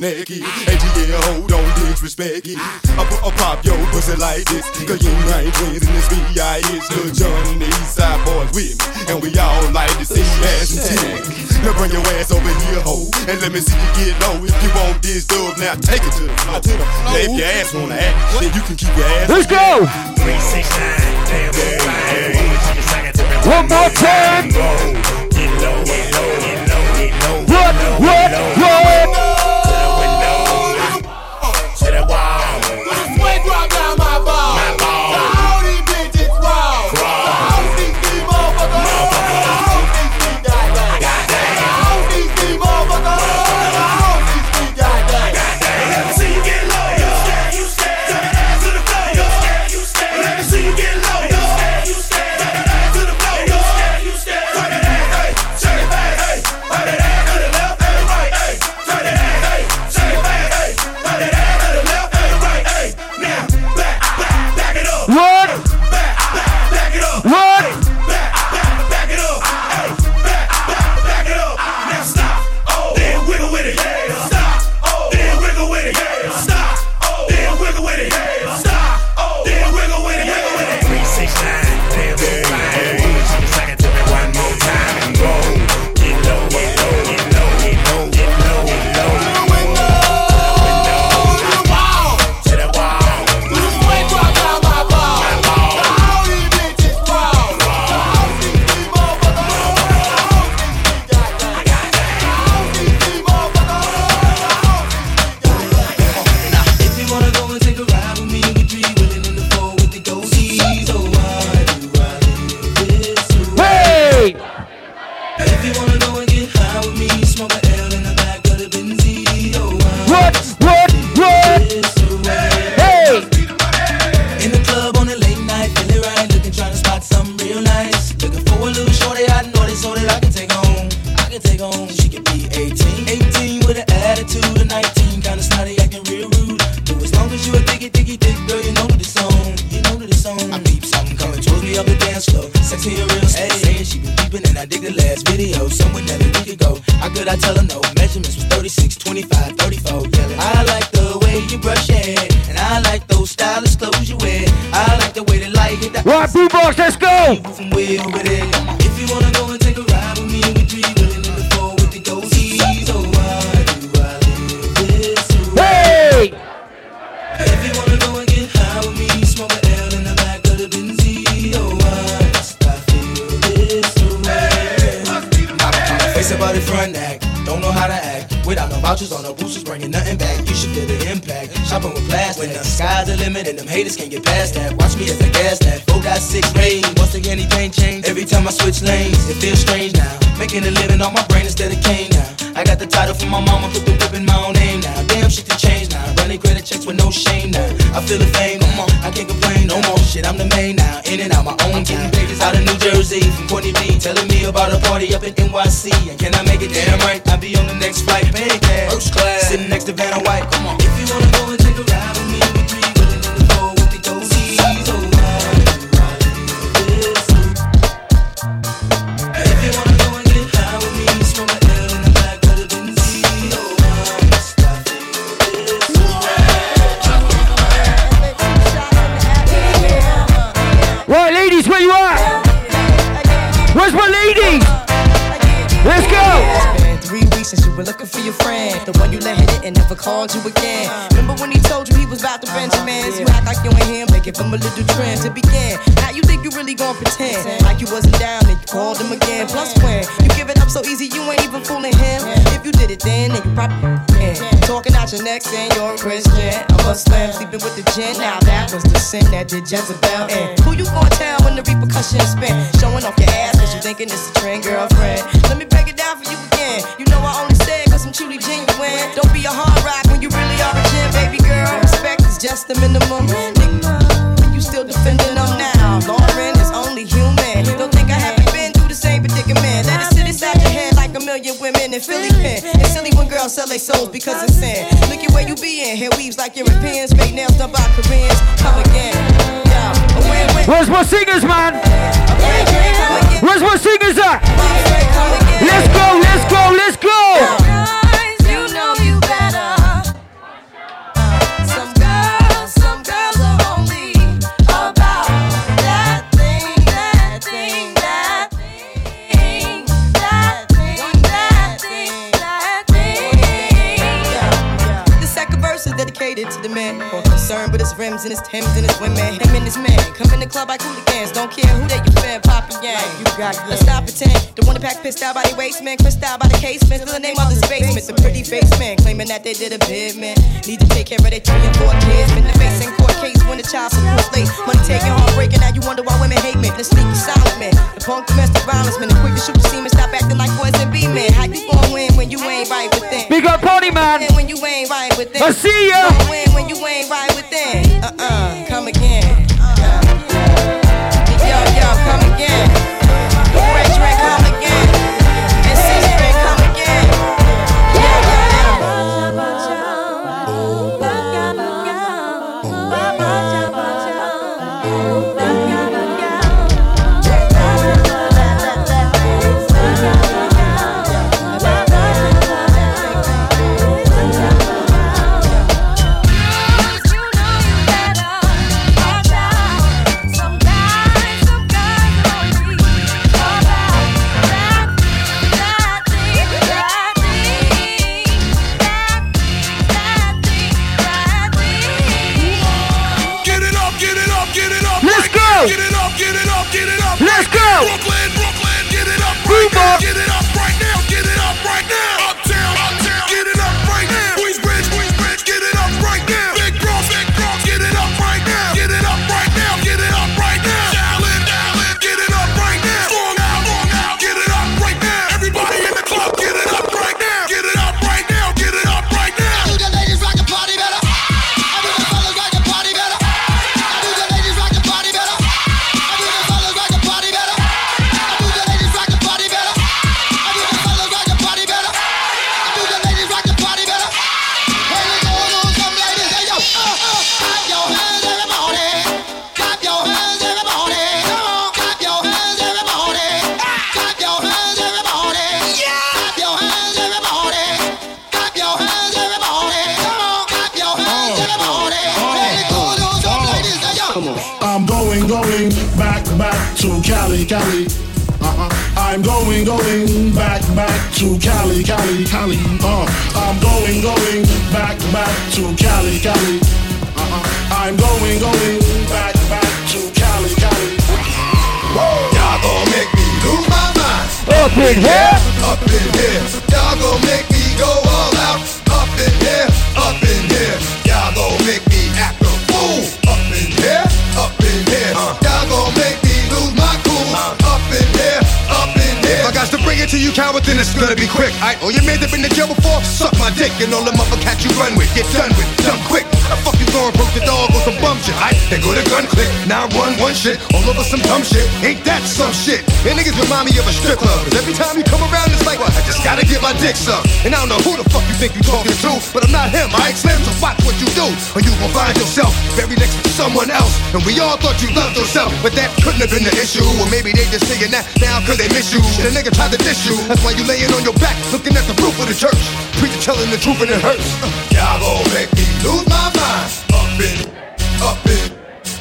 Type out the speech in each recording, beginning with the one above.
naked. And you yeah, hold on, disrespect it. I put a pop yo pussy like this. Cause you ain't twins in this VI. It's the Johnny Eastside boys with me. And we all like to see ass and titties. Now bring your ass over here, ho. And let me see you get low. If you want this dub, now take it to the floor. Now if your ass wanna act, then you can keep your ass. Let's go! 369, One more time! Get low, get low, get low, get low. What? What? Jezebel. And who you gonna tell when the repercussions spin? Showing off your ass cause you thinking it's a trend, girlfriend. Let me break it down for you again. You know I only say it cause I'm truly genuine. Don't be a hard rock when you really are a gin, baby girl. Respect is just the minimum. Nigga, you still defending them now. Lauryn is only human. Don't think I haven't been through the same predicament. Let it sit inside your head like a million women in Philly girls sell their souls because it's sin. Look at where you be in. Hair weaves like Europeans. Fake nails done by Koreans. Come again. Yeah. A win win. Where's my singers, man? A win win. Come again. Where's my singers at? Let's go, let's go, let's go. Dedicated to the man more concerned with his rims and his Timbs and his women. Him and his man come in the club like hooligans. Don't care who they you fan, Poppy Yang. You got good. Let's stop pretend. The one that pack pissed out by the waistman, crissed out by the casement. Still the name of basement. The pretty face man claiming that they did a bid, man. Need to take care of their three and four kids. Been the face in court case when the child support late. Money taking, heartbreaking. Now you wonder why women hate men. The sneaky silent man. The punk domestic violence man. The quick to shoot the semen. Stop acting like boys and be men. How you gon' win when you ain't right within? Big up party, man. When you ain't right within. I see ya. Win when you ain't right within. Uh-uh. Come again. Yo, yo, come again. Cali, Cali. Uh-huh. I'm going, going back, back to Cali, Cali, Cali. Uh, I'm going, going back, back to Cali, Cali. Uh-huh. I'm going, going back, back to Cali, Cali. Whoa, Y'all gon' make me lose my mind. Up in here. Up in here. Y'all gon' make you, coward, then it's gonna be quick. I oh, all your men that been to jail before, suck my dick, and all the mother cats you run with, get done with, done quick. How the fuck you going broke the dog on some bum shit? I then go to gun click, now run one shit, all over some dumb shit. Ain't that some shit? And niggas remind me of a strip club. Cause every time you come around, it's like, what? I just gotta get my dick sucked. And I don't know who the fuck you think you talking to, but I'm not him, I Slim, so watch what you do, or you gon' find yourself buried next to someone else. And we all thought you loved yourself, but that couldn't have been the issue. Or maybe they just saying that now cause they miss you. And a nigga tried to diss you. That's why you laying on your back, looking at the roof of the church. Preacher telling the truth and it hurts. Y'all gon' make me lose my mind. Up in, up in.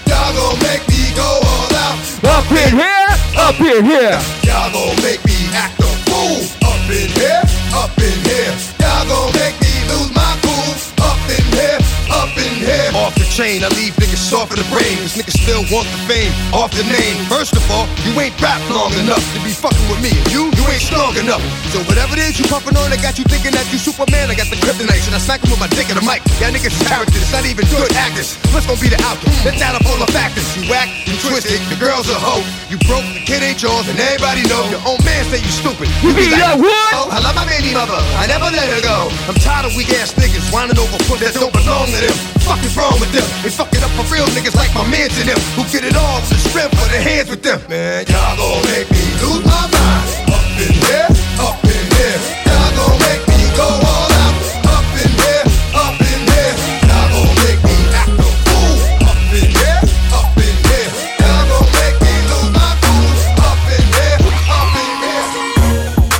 Y'all gon' make me go all out. Up in here. Up in here. Y'all gon' make me act a fool. Up in here, up in here. Y'all gon' make me lose my cool. Up in here, up in here. Off the chain, I leave niggas soft in the brain. Cause niggas still want the fame off the name. First of all, you ain't rap long enough to be fucking with me. And you, you ain't strong enough. So whatever it is you puffin' on, I got you thinking that you Superman. I got the kryptonite, and I smack him with my dick in the mic. Y'all niggas is characters, not even good actors. What's gonna be the outcome? Let's add up all the factors. You whack, you twisted, the girl's a hoe. You broke, the kid ain't yours, and everybody know. Your own man say you stupid. You be like, what? Oh, I love my baby mother. I never let her go. I'm tired of weak ass niggas whining over foot that don't belong to them. Fuck is wrong with them? They fuck it up for real niggas like my mans and them who get it all to the strength for their hands with them. Man, y'all gon' make me lose my mind. Up in here, up in here, y'all gon' make me go all out. Up in here, up in here, y'all gon' make me act a fool. Up in here, up in here, y'all gon' make me lose my cool. Up in here, up in here.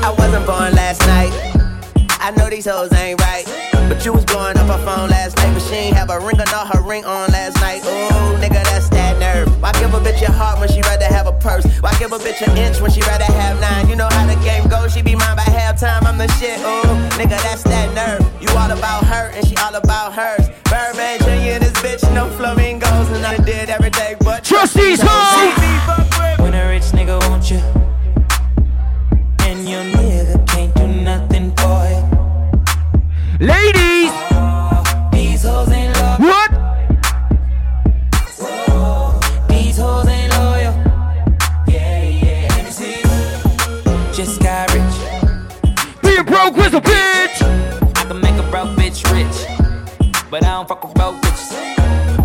I wasn't born last night. I know these hoes ain't phone last night, but she ain't have a ring or not her ring on last night. Ooh, nigga, that's that nerve. Why give a bitch your heart when she rather have a purse? Why give a bitch an inch when she rather have nine? You know how the game goes, she be mine by halftime. I'm the shit. Ooh, nigga, that's that nerve. You all about her and she all about hers. Birdman Jr. and this bitch, no flamingos, and I did everything but Trust these hoes. When a rich nigga want you, and your nigga can't do nothing for you. Ladies, what? These hoes ain't loyal. Yeah, yeah. See. Just got rich. Being broke was a bitch. I can make a broke bitch rich, but I don't fuck with broke bitches.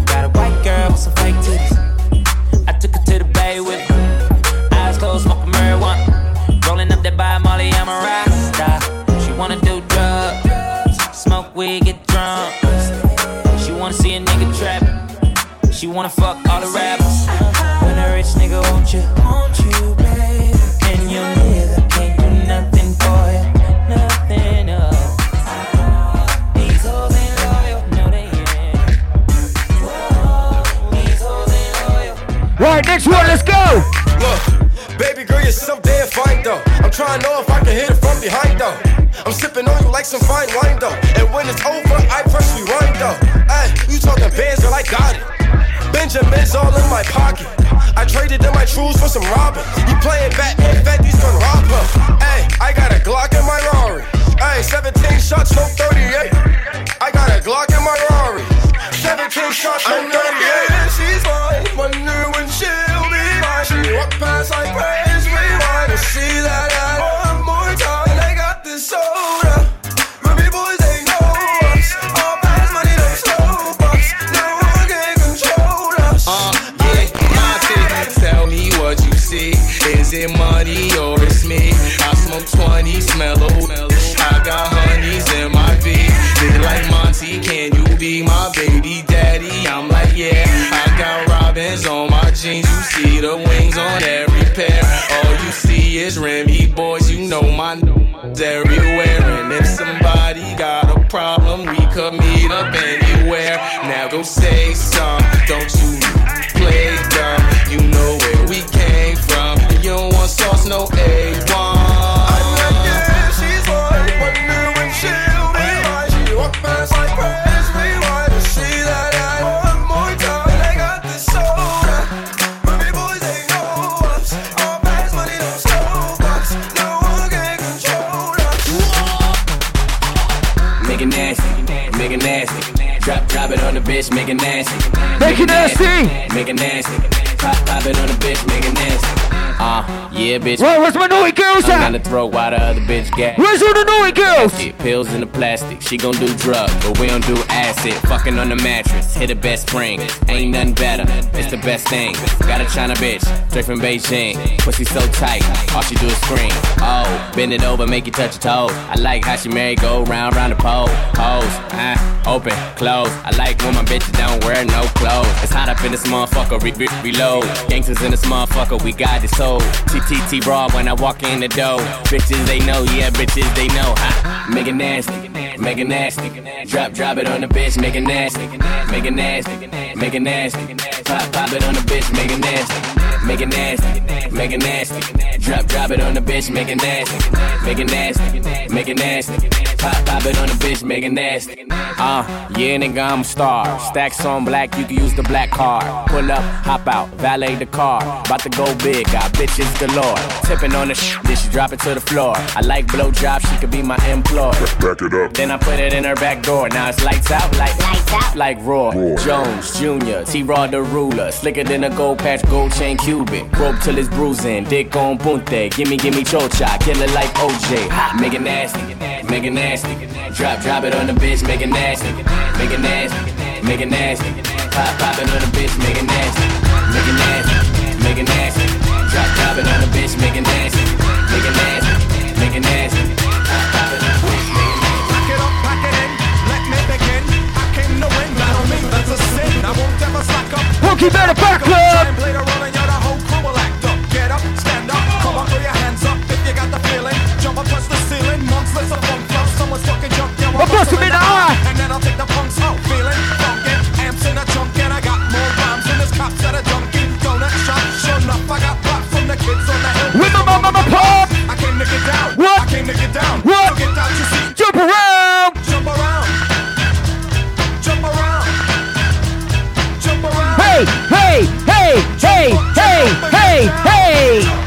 Got a white girl with some fake titties. I took her to the bay with me. Eyes closed, smoking marijuana. Rolling up that by Molly, I'm a rock star. She wanna do drugs, smoke weed, get drunk. Wanna see a nigga trap. She wanna fuck all the rappers. When a rich nigga want you, want you, baby. And your nigga can't do nothing for you, nothing. Right, next one, let's go. Baby girl, you're so damn fine though. I'm trying to know if I can hit it from behind though. I'm sipping on you like some fine wine though. And when it's over, I press rewind though. Hey, you talking bands, girl, I got it. Benjamin's all in my pocket. I traded in my trues for some robbing. You playing Batman, Fetty's gonna rob her. Hey, I got a Glock in my Rari. Hey, 17 shots, no 38. I got a Glock in my Rari. 17 shots, no 38. She's. Is it money or it's me? I smoke 20, smell I got honeys in my V. They like Monty, can you be my baby daddy? I'm like, yeah. I got robins on my jeans. You see the wings on every pair. All you see is Remy boys. You know my n- everywhere. And if somebody got a problem, we could meet up anywhere. Now go say some. Don't you want no A1. I'm like, yeah, she's mine. Wonder she'll be mine. She walk past, I praise rewind. To see that I one more time. I got this soda. Ruby boys, they know. All fast money, no slow bucks. No one can control us. Make it nasty, make it nasty. Drop, drop it on the bitch, make it nasty. Make it nasty. Make it nasty. Pop, pop it on the bitch, make it nasty. Yeah, bitch. Where, where's my Noe girls I'm gonna throw while the other bitch gas. Where's all the Noe girls? Get pills in the plastic. She gon' do drugs, but we don't do acid. Fucking on the mattress, hit the best spring. Ain't nothing better, it's the best thing. Got a China bitch, straight from Beijing. Pussy so tight, all she do is scream. Oh, bend it over, make you touch your toes. I like how she merry go round, round the pole. Pose, uh, open, close. I like when my bitches don't wear no clothes. It's hot up in this motherfucker, re- re- reload. Gangsters in this motherfucker, we got this soul. TTT raw when I walk in the door. Bitches they know, yeah, bitches they know. Ha. Make it nasty, make it nasty. Drop, drop it on the bitch, make it nasty, make it nasty, make it nasty. Pop, pop it on the bitch, make it nasty, make it nasty, make it nasty. Drop, drop it on the bitch, make it nasty, make it nasty, make it nasty. Pop, pop it on the bitch, make it nasty. Uh, yeah, nigga, I'm a star. Stacks on black, you can use the black card. Pull up, hop out, valet the car. About to go big, got bitches galore. Tipping on the sh, then she drop it to the floor. I like blow job, she could be my employer. Back it up. Then I put it in her back door. Now it's lights out, like lights out, like Roy Jones Jr. T Raw the ruler, slicker than a gold patch, gold chain Cuban. Rope till it's bruising, dick on punte. Gimme, gimme chocha, kill it like OJ. Ha, make it nasty, make it nasty. Drop, drop it on the bitch, make it nasty, make it nasty, make it nasty. Pop, pop it on the bitch, make it nasty, make it nasty, make it nasty. Drop, drop it on the bitch, make it nasty, make it nasty, make it nasty. Pop, pop it on the bitch, make it nasty. Pack it up, pack it in, let me begin. I came to win, battle me, that's a sin. I won't ever slack up. Pookie better back up. I'll touch the ceiling. Monks, let's a funk flow. Someone's fucking junk. Yeah, I'm busting in the eye. And then I'll take the punks out. Feeling funky. Amps in a junk and I got more rhymes than this cops at a Dunkin' Donut shop. Sure enough, I got pop from the kids on the hill. With my mama, mama pop. I came to get down. What? I came to get down. What? So get out your seat. Jump around. Jump around. Jump around. Jump around. Hey, hey, hey, jump hey, up, hey, hey, hey. hey.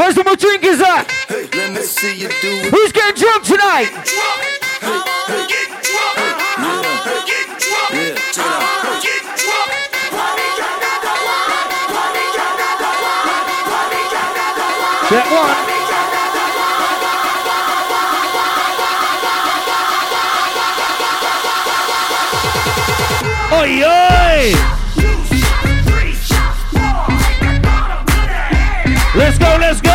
Where's the drinkers at? Hey, let me see you do it. Who's getting drunk tonight? Get drunk. Get drunk. Get drunk. Get drunk. One. Oi, oi! Let's go, let's go!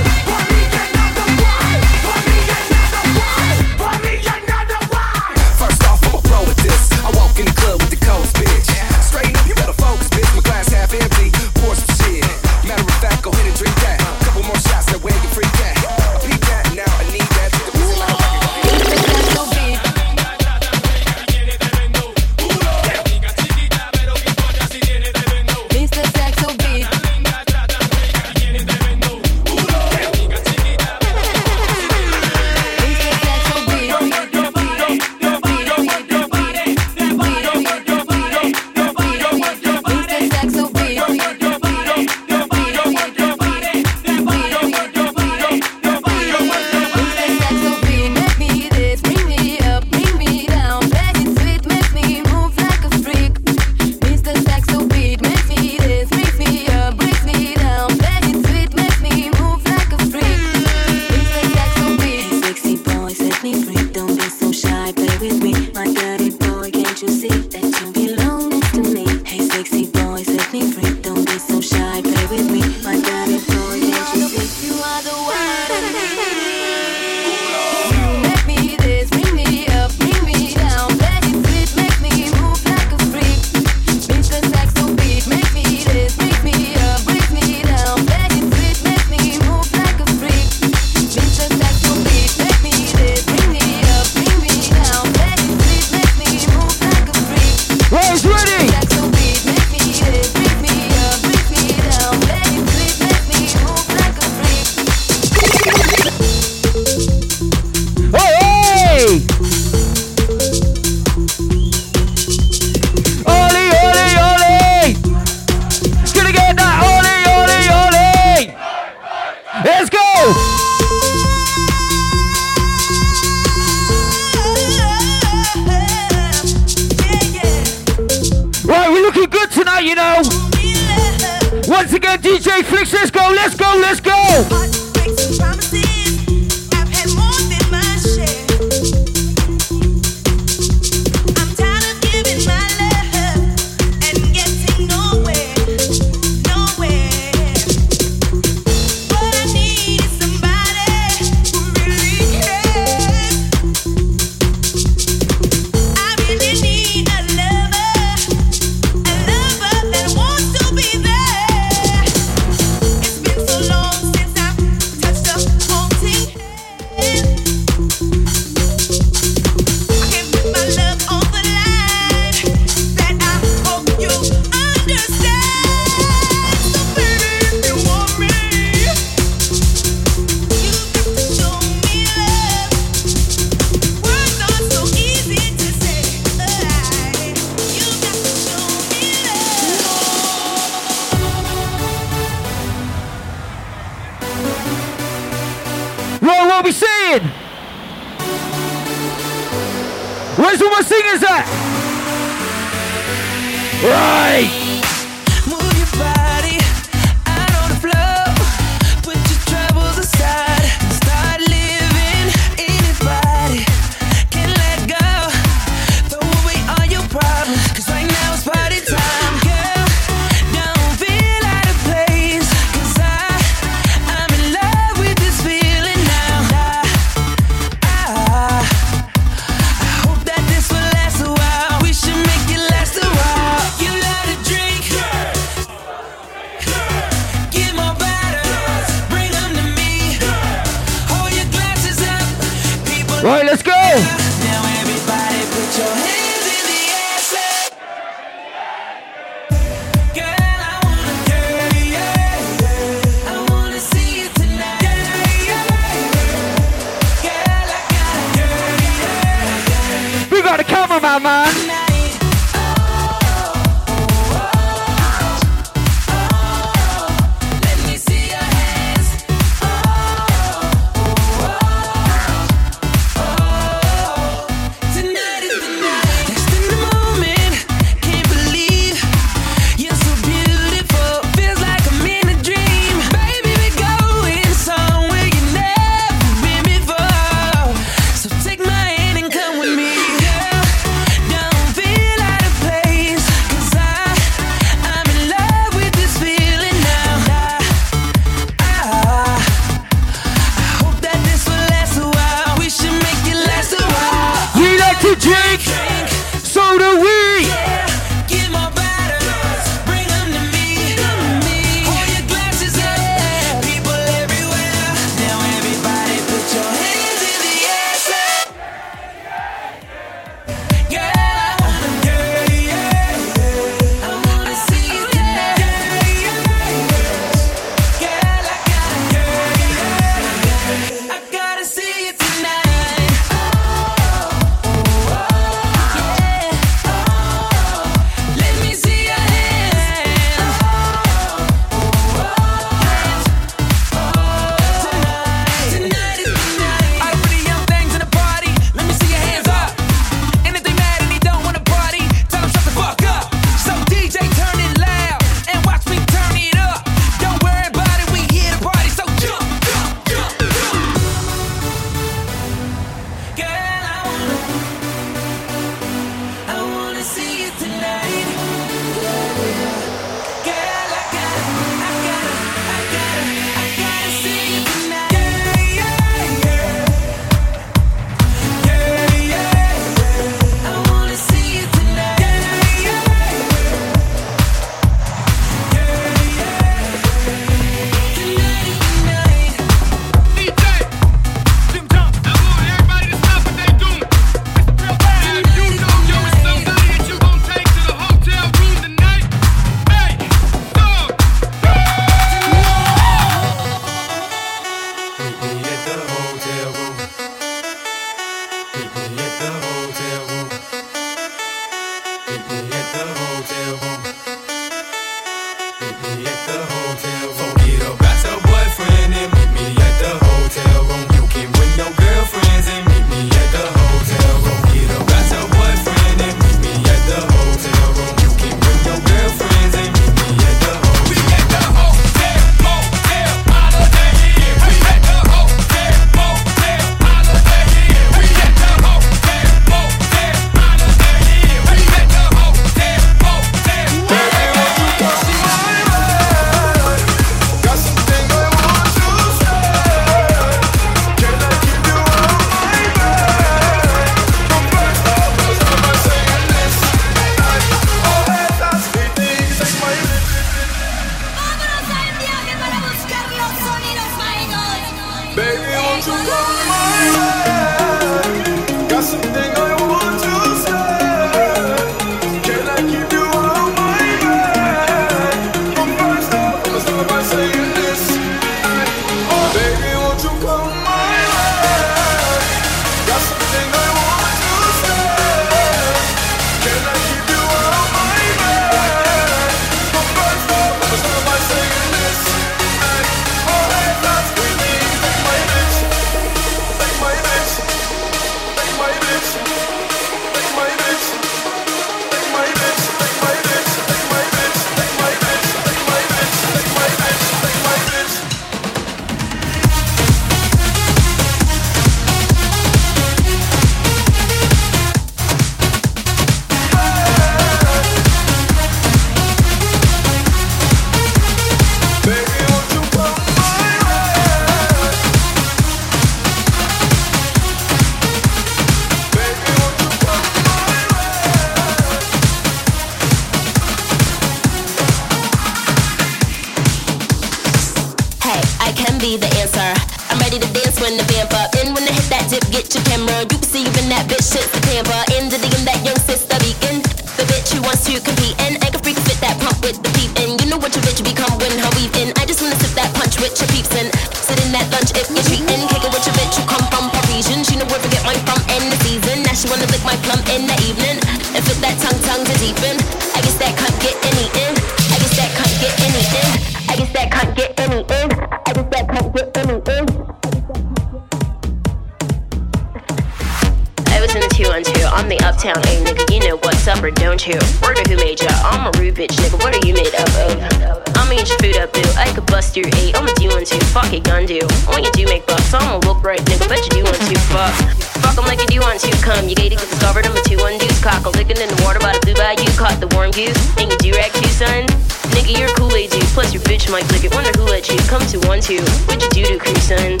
cockle like you do on two come. You gated cause discovered I'm a two one deuce cockle. Licking in the water by the blue bayou. Caught the warm goose. Ain't you do rag too, son? Nigga, you're a Kool-Aid dude. Plus your bitch might lick it. Wonder who let you come to one two. What you do to crew, son?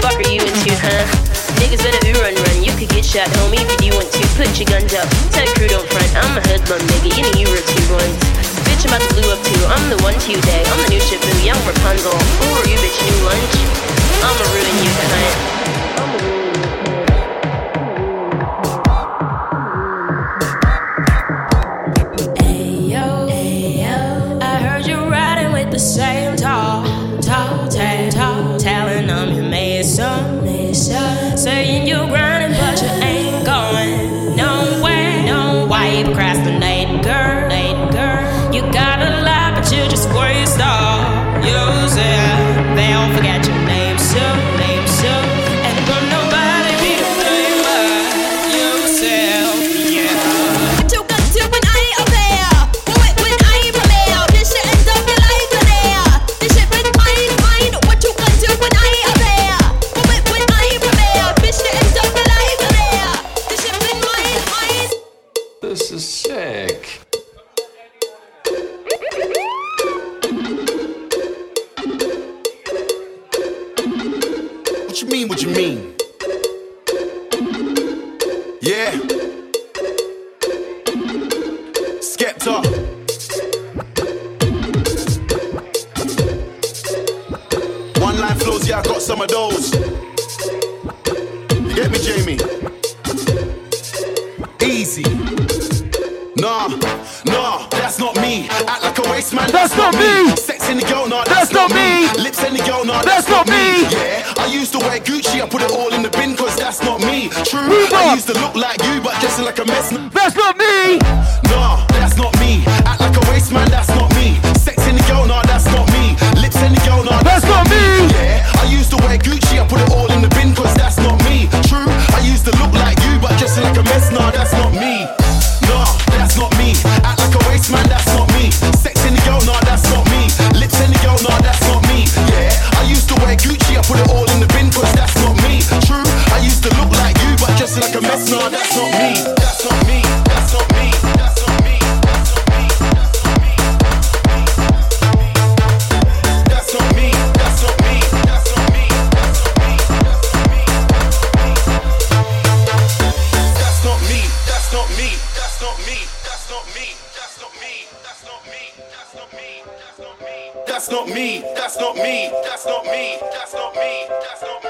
Fuck are you into, huh? Niggas better ooh run run. You could get shot, homie, if you want to. Put your guns up. Tell crew don't front. I'm a hoodlum, nigga. You know you were two ones. Bitch, I'm about to blue up too. I'm the one two day. I'm the new ship, young Rapunzel. Who are you, bitch? New lunch? I'ma ruin you, cunt. not me, that's not me, that's not me, that's not me, that's not me.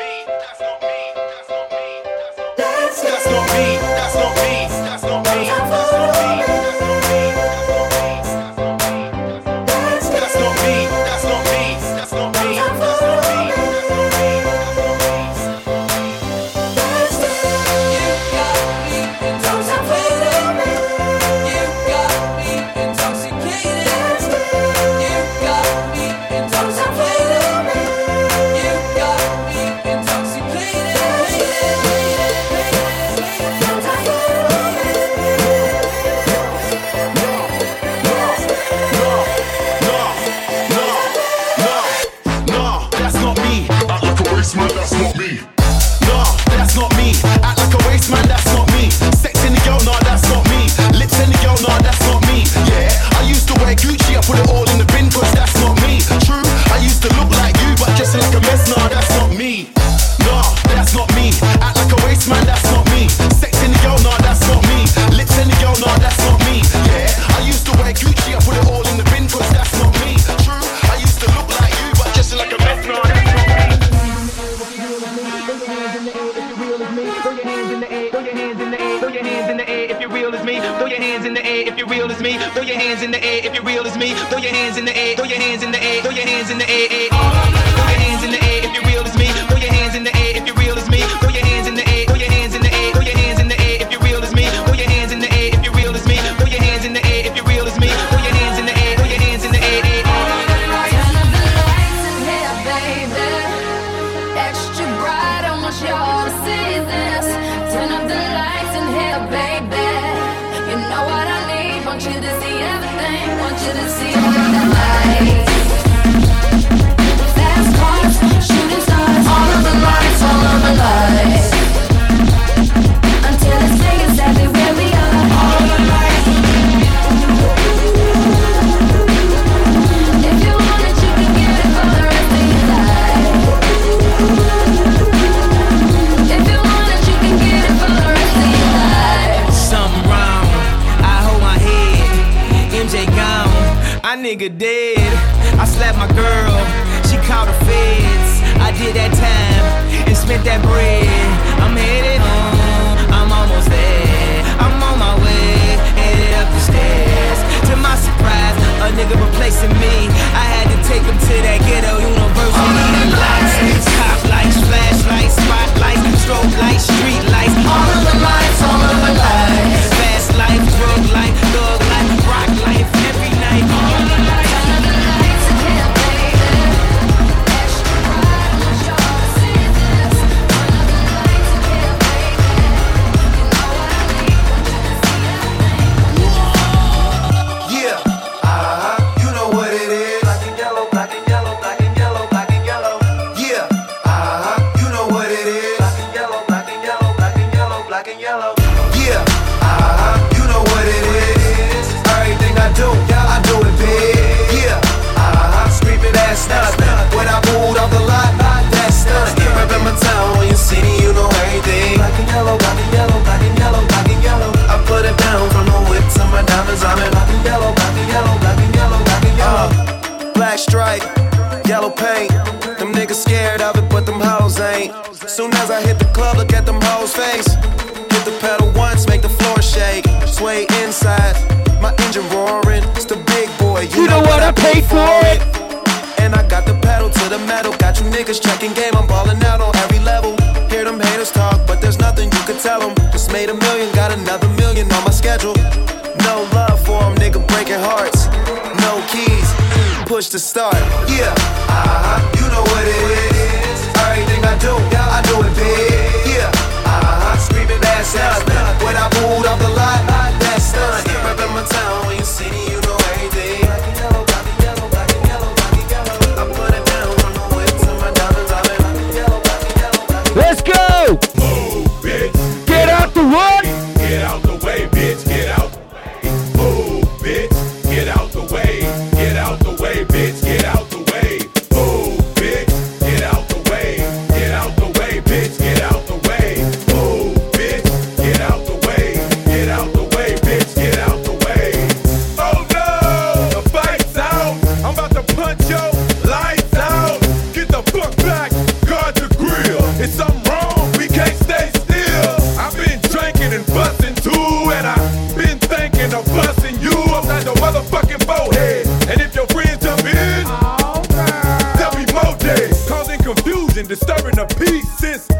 Disturbing the peace. Since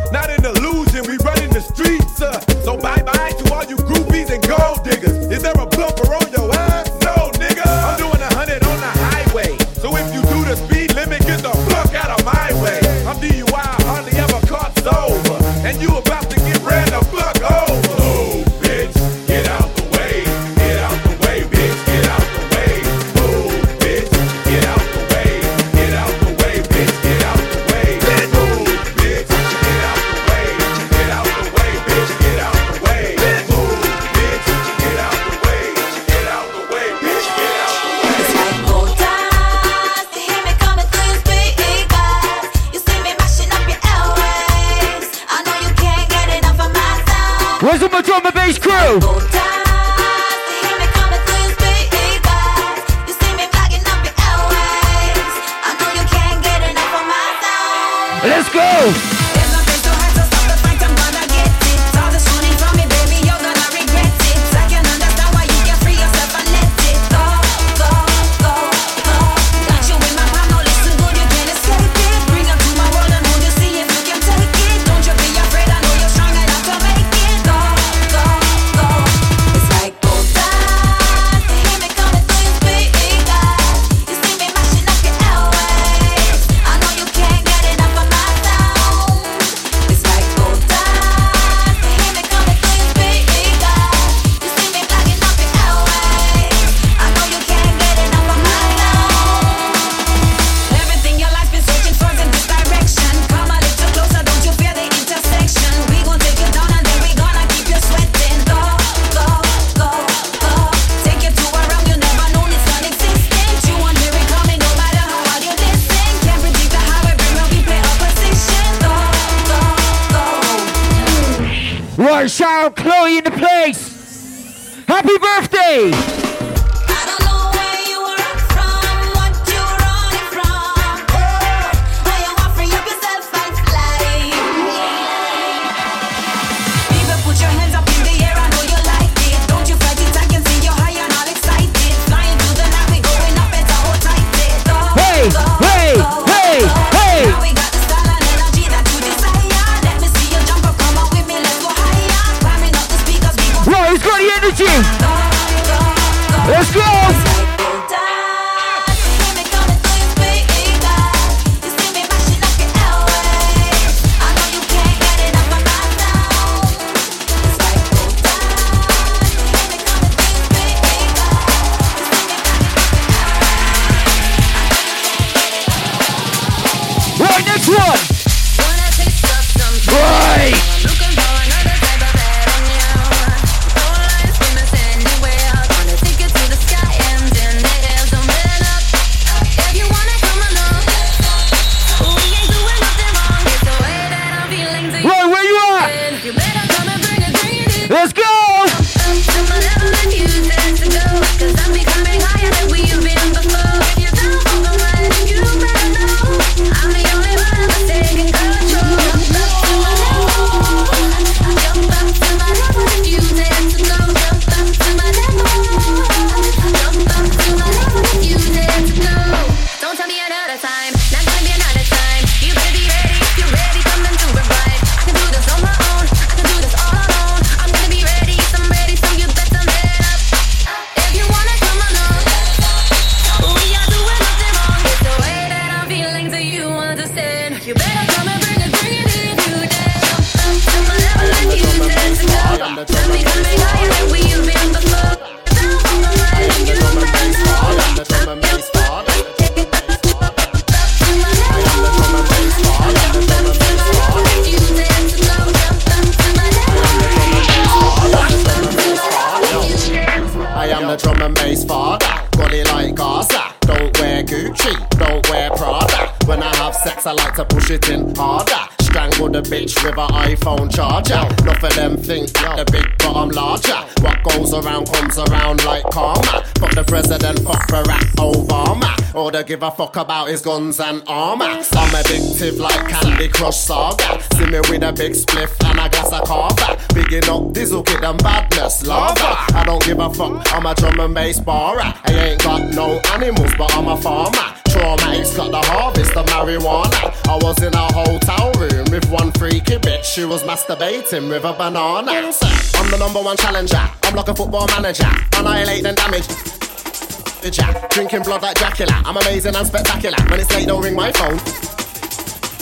about his guns and armor. I'm addictive like Candy Crush Saga. See me with a big spliff and a glass of carver. Bigging up Dizzle Kid and badness, lava. I don't give a fuck, I'm a drum and bass barer. I ain't got no animals, but I'm a farmer. Traumatics got the harvest of marijuana. I was in a hotel room with one freaky bitch. She was masturbating with a banana. I'm the number one challenger. I'm like a football manager. Annihilate and damage. Jack, drinking blood like Dracula. I'm amazing and spectacular. When it's late, don't ring my phone.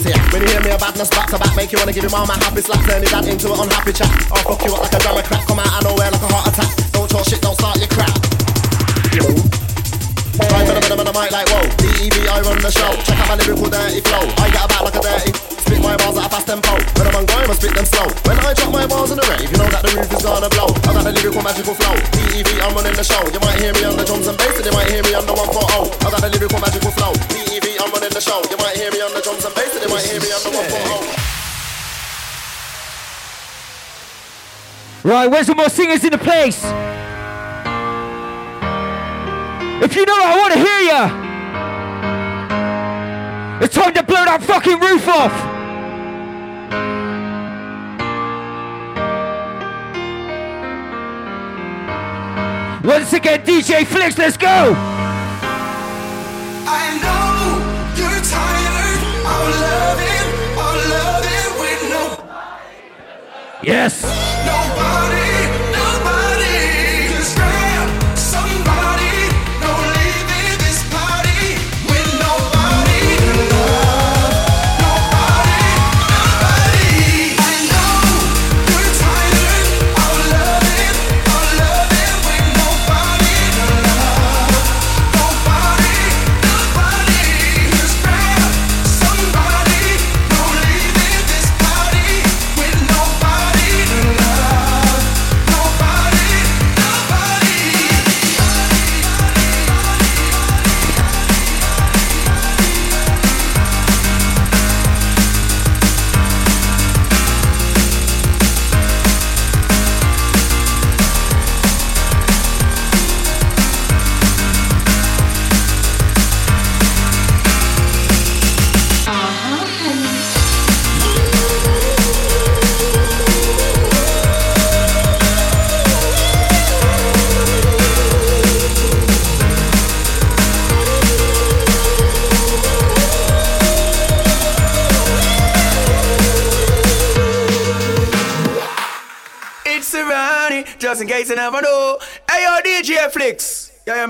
Yeah, when you hear me a badness back to back, make you wanna give him all my happy slap, turn it into an unhappy chat. I'll oh, fuck you up like a drum of crack, come out of nowhere like a heart attack. Don't talk shit, don't start your crap. Yo. Right, but I'm like whoa. DEB, I run the show. Check out my lyrical dirty flow. Gonna blow. I got a lyrical magical flow. DEB, I'm running the show. You might hear me on the drums and bass, and you might hear me on the 140. I got a lyrical magical flow. DEB, I'm running the show. You might hear me on the drums and bass, and you might hear me on the 140. Right, where's some more singers in the place? If you know I want to hear ya. It's time to blow that fucking roof off. Once again, DJ Flex, let's go. I know you're tired of loving, of loving with no Yes.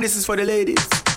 This is for the ladies.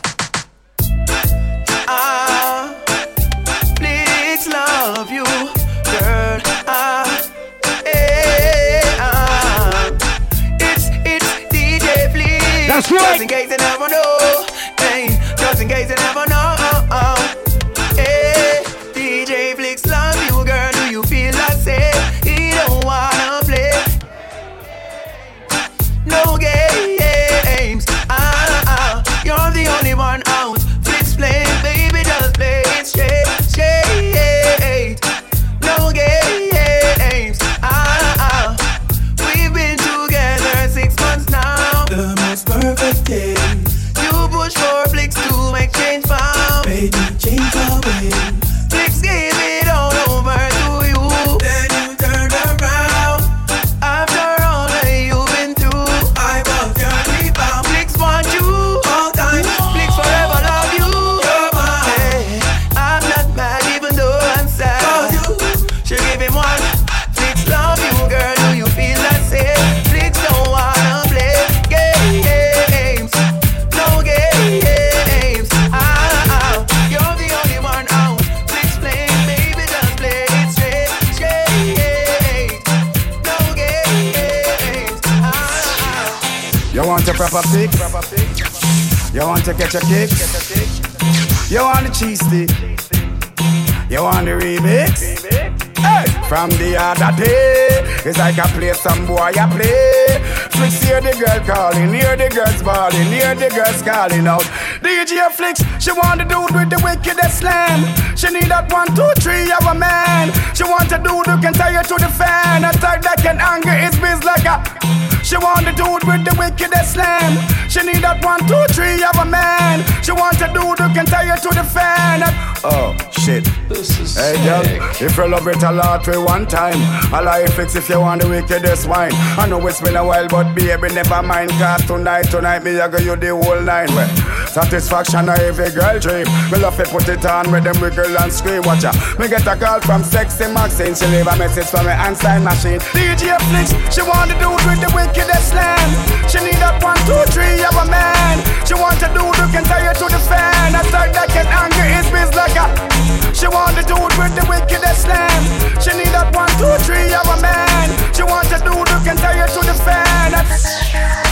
You want to a kick? You want the cheese stick? You want the remix? Hey, from the other day, it's like I play some boy I play. Flicks hear the girl calling, hear the girls bawling, hear the girls calling out. DJ Flicks, she want the dude with the wickedest slam. She need that one, two, three of a man. She want a dude who can tie her to the fan. A type that can anger his biz like a. She want the dude with the wickedest slam. She need that one, two, three of a man. She want a dude who can tie her to the fan. Oh shit. hey girl, if you love it a lot, we one time. I like fix if you want the wickedest wine. I know it's been a while, but baby, never mind. Cause tonight, tonight, me I go you the whole nine. Well, satisfaction of every girl dream. Me love it, put it on with them wiggle and scream. Watch ya. Me get a call from sexy Maxine. She leave a message from me handsign machine. DJ Flicks, she want the dude with the wickedest slam. She need that one, two, three of a man. She want a who can tie her to the fan. A type that can anger his biz like a. She want the dude with the wickedest slam. She need that one, two, three of a man. She want a who can tie her to the fan.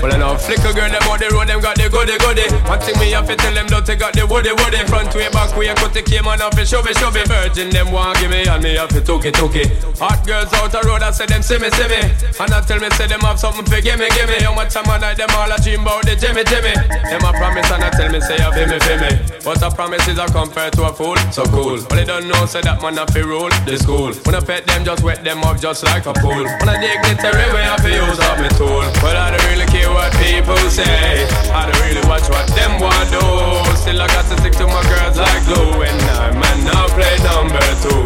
Well, I know flicker girl, them on the road, them got the goody goody. One thing me have to tell them, don't they got the woody woody. Front way, back way, cut the came on off it, shove it, shove it. Virgin, them want give me, and me have to took it, took it. Hot girls out the road, I say them see me, see me. And I tell me, say them have something for gimme, gimme. How much time I night, them all a dream about the Jimmy, Jimmy. Them a promise, and I tell me, say you feel me, feel me. But a promise is a compare to a fool, so cool. But they don't know, say that man have to rule the school. When I pet them, just wet them up just like a pool. When I dignitary way, I have to use up my tool. But I don't really care what people say. I don't really watch what them want do. Still I got to stick to my girls like glue. And I man now play number two.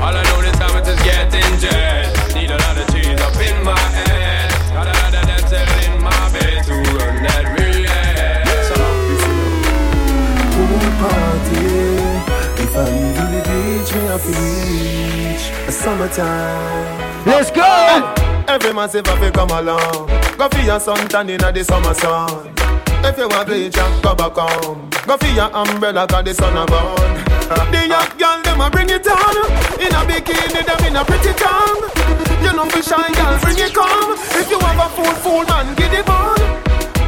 All I know this time it is getting jet. Need a lot of cheese up in my head. Got a lot of dental in my bed to run that relay. So, pool party. If I leave the beach, me have to reach summertime. Let's go. Every massive have come along. Go for your suntan in the summer sun. If you want bleach, go back home. Go for your umbrella, cause the sun a burn. The young girl, them a bring it on. In a bikini, them in a pretty tongue. You know fi shy girl, bring it come. If you have a fool, fool man, get it on.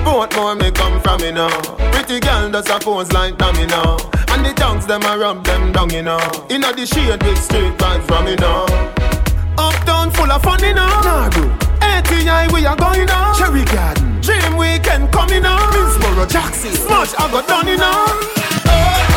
Both more me come from me now. Pretty girl does a pose like dummy now. And the tongues them a rub them down you know. Inna the shade with straight vibes from me now. Uptown full of fun you know. Nah, bro. ATI we are going now. Cherry Garden. Dream weekend coming now. Minsboro Jackson. Smash I got done you know. Oh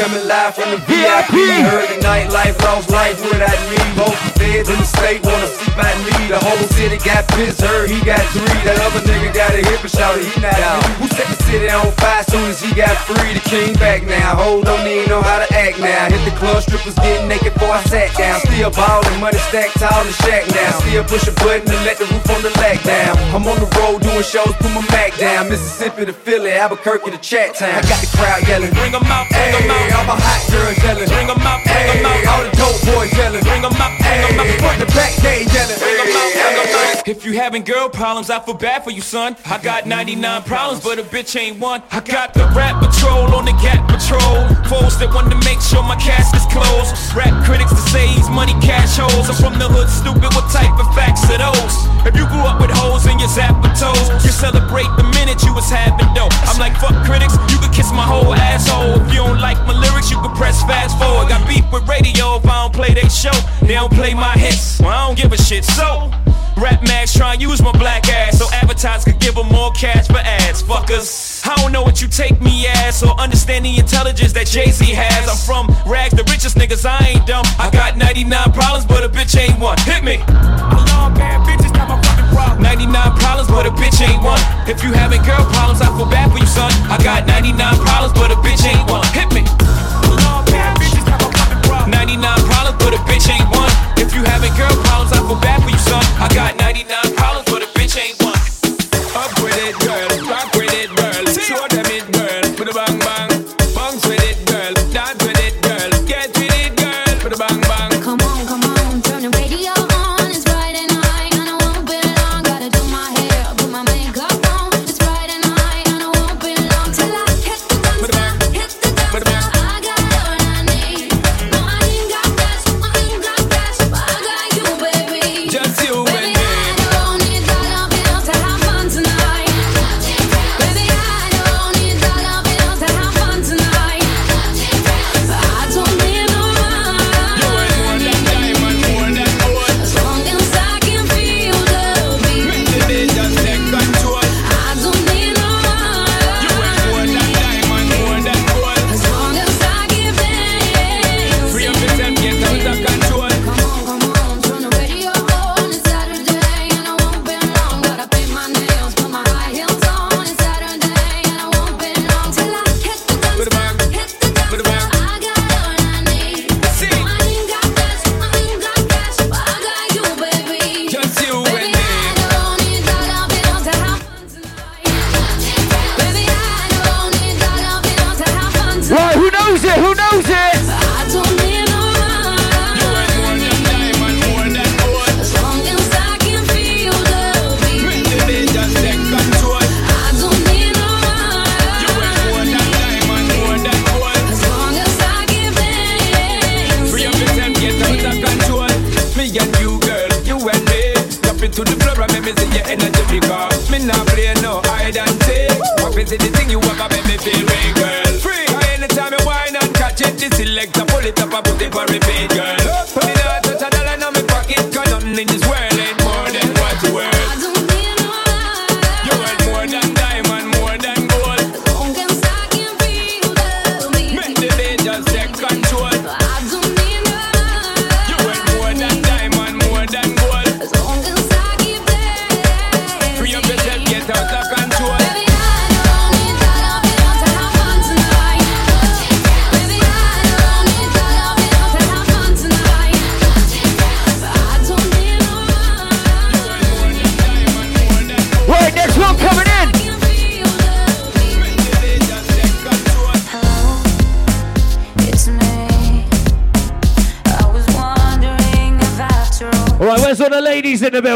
coming live from the VIP. Heard the nightlife, lost life without me. Both the feds in the state wanna see by me. The whole city got pissed, heard he got three. That other nigga got a hip and shouted he not out. Who set the city on fire soon as he got free? The king back now. Hold don't even know how to act now. Hit the club, strippers getting naked before I sat down. Still ballin', money stacked tall in the shack now. Still push a button and let the roof on the lag down. I'm on the road doing shows, put my Mac down. Mississippi to Philly, Albuquerque to Chat Town. I got the crowd yelling. Bring 'em out, bring 'em out. All my hot girls yelling. Bring 'em out, bring 'em out. All the dope boys yelling. Bring 'em out, bring 'em out. Front the back, they yelling. Bring 'em out, bring 'em out. If you having girl problems, I feel bad for you, son. I got 99 problems, but a bitch ain't one. I got the rap patrol on the Gap patrol. Foes that want to make sure my cask is closed. Rap critics to say he's money cash holes. I'm from the hood, stupid. What type of facts are those? If you grew up with hoes in your zapper toes, you celebrate the minute you was having dough. I'm like, fuck press fast forward. Got beef with radio if I don't play they show. They don't play my hits, well, I don't give a shit. So, Rap Max try and use my black ass so advertisers could give them more cash for ads. Fuckers, I don't know what you take me as or understand the intelligence that Jay Z has. I'm from rags, the richest niggas, I ain't dumb. I got 99 problems, but a bitch ain't one. Hit me. Alarm bad bitches, not my fucking problem. 99 problems, but a bitch ain't one. If you having girl problems, I feel bad for you, son. I got 99 problems, but a bitch ain't one. Hit me. I bad for you, son. I got 99 pull it up and put it for repeat, girl.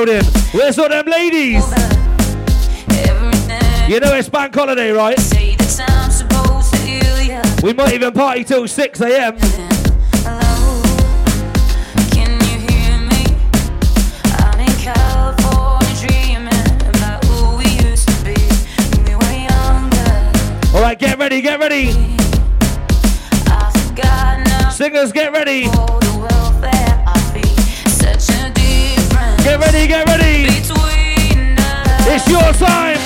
Building? Where's all them ladies? You know it's bank holiday, right? say that I'm supposed to heal ya. We might even party till 6 a.m. Can you hear me? I'm in California dreaming about who we used to be when we were younger. All right, get ready, get ready. Singers, get ready. Ready, get ready. It's your time.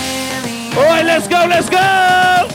All right, let's go, let's go.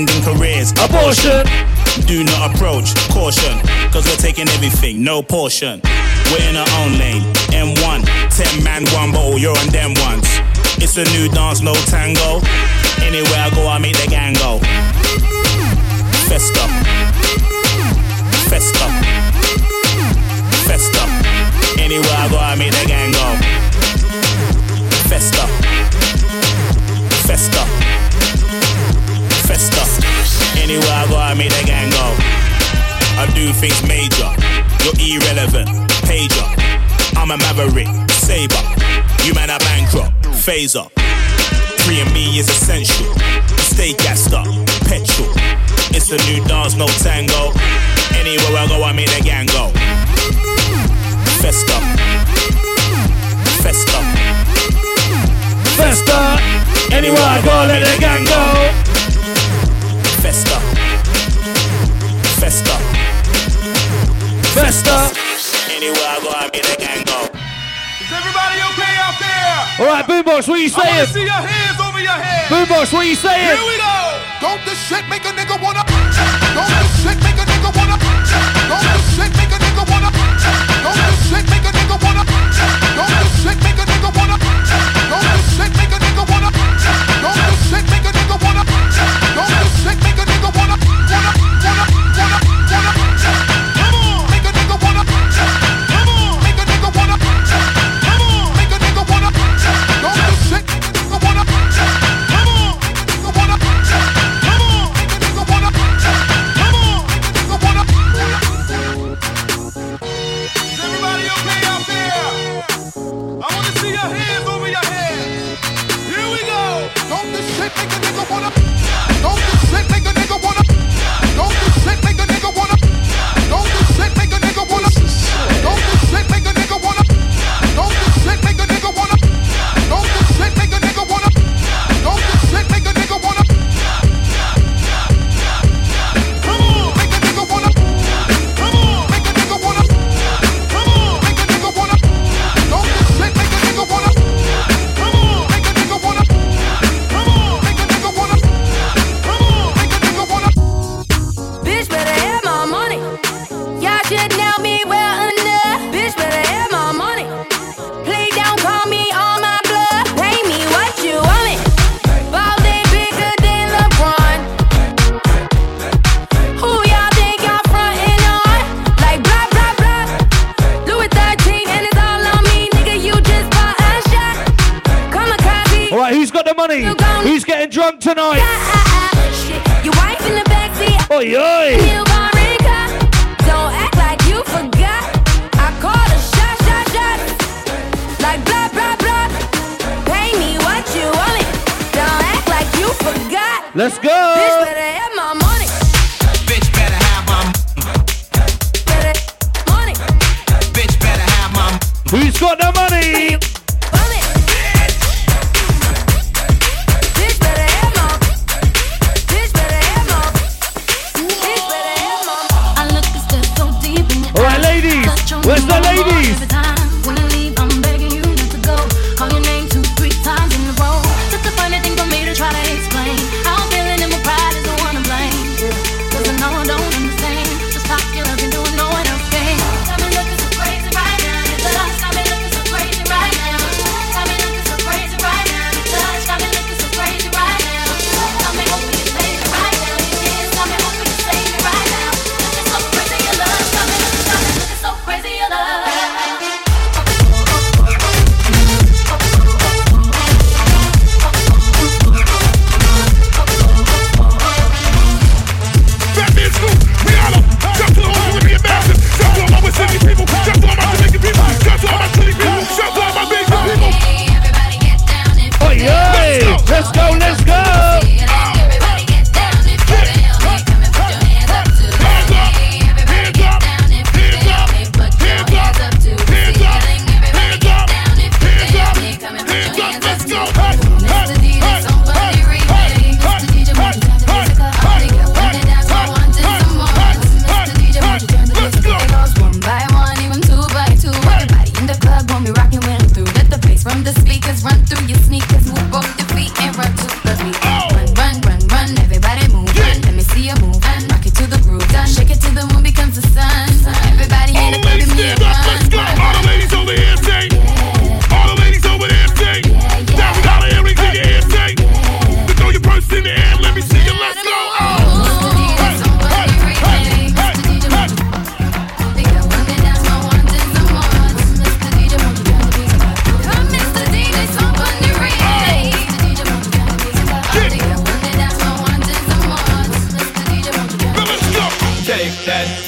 Ending careers, Abortion. Do not approach, caution. Cause we're taking everything, no portion. We're in our own lane. M1, 10 man, one bottle, you're on them ones. It's a new dance, no tango. Anywhere I go, I make the gang go. Festa. Festa. Festa. Anywhere I go, I make the gang go. Festa. Festa. Festa. Anywhere I go, I make the gang go. I do things major. You're irrelevant. Pager. I'm a maverick. Saber. You man are bankrupt. Phaser. Free and me is essential. Stay gassed up. Petrol. It's a new dance, no tango. Anywhere I go, I make the gang go. Festa. Festa. Festa. Anywhere I go, let the gang go. Festa. Anywhere I go, I make the gang go. Is everybody okay out there? All right, Boombox, what are you I saying? see your hands over your head. Boombox, what are you saying? Here we go. Don't this shit make a nigga wanna? Don't this shit make a nigga wanna? Don't this shit make a nigga wanna? Don't this shit make a nigga wanna? Don't this shit make a nigga wanna? Don't this shit make a nigga wanna? Don't this shit make a nigga wanna? Don't this shit make a nigga wanna? Wanna, wanna, wanna, wanna. Come Getting drunk tonight? Your wife in the backseat. Oi, oi. You gon' ring. Don't act like you forgot. I called a shot, shot, shot. Like blah, blah, blah. Pay me what you want me. Don't act like you forgot. Let's go.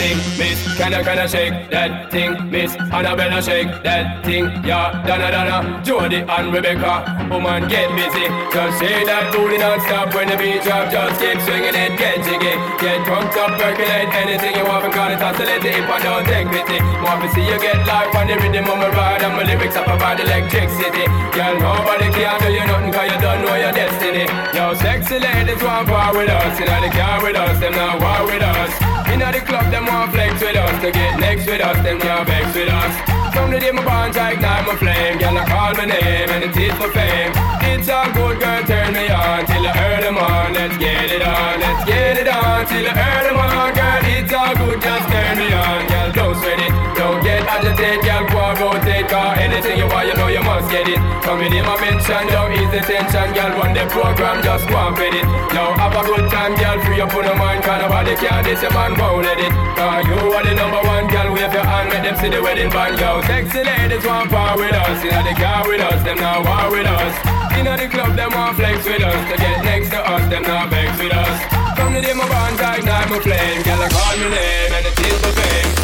Miss, can I, can I shake that thing, Miss Annabella, shake that thing, yeah, Donna, Donna, Jody and Rebecca, woman, get busy. Just shake that booty non-stop when the beat drop, just keep swinging it, get jiggy, get drunk up, percolate anything you want, because it's oscillate if I don't take pity. Want to see you get life on the rhythm of my ride, and my lyrics up about electricity. Girl, nobody can do you nothing, cause you don't know your destiny. Yo, sexy ladies want war with us, you know they car with us, them not war with us. Inna the club, them want flex with us, to get next with us, them can't vex with us. From the day my bonds, ignite my flame, girl, I call my name, and it is for fame. It's a good girl, turn me on, till I earn them on, let's get it on, let's get it on, till I earn them on, girl, it's all good, just turn me on, girl, don't sweat it, don't get agitated, girl, and rotate, cause anything you want, you know you must get it. Coming in my mention, don't ease the tension, girl, run the program, just go and fit it. Yo, have a good time, girl, free up on the mind, cause nobody care, this your man won't let it. Cause you are the number one, girl, wave your hand, make them see the wedding band, yo. Sexy ladies want power with us, inna the car with us, them now war with us. Inna the club, them want flex with us, to get next to us, them now vex with us. From the day my bonds, I ignite my flame, girl, I call me name, and it is for fame.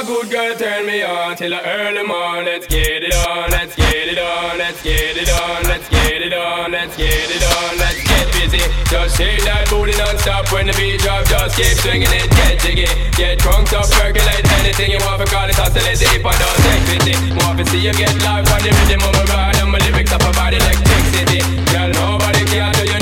Good girl, turn me on till earn them on. Let's get it on, let's get it on, let's get it on, let's get it on, let's get it on, let's get busy. Just shake that booty non-stop when the beat drop. Just keep swinging it, get jiggy, get drunk up, percolate anything you want for call it oscillate if I don't take pity. Want to see you get live on the rhythm of my ride and my lyrics up about electricity. Girl, nobody can do you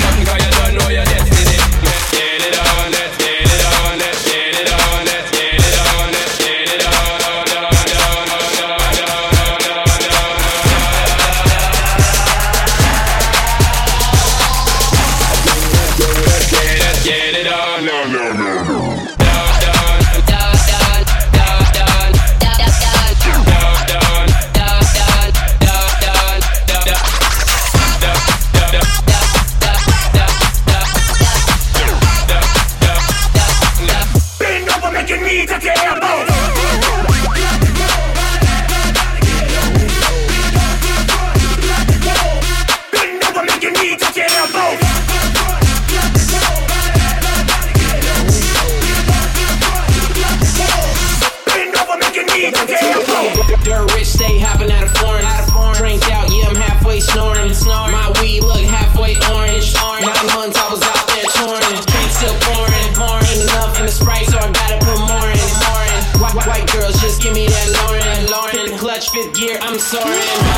I'm soaring.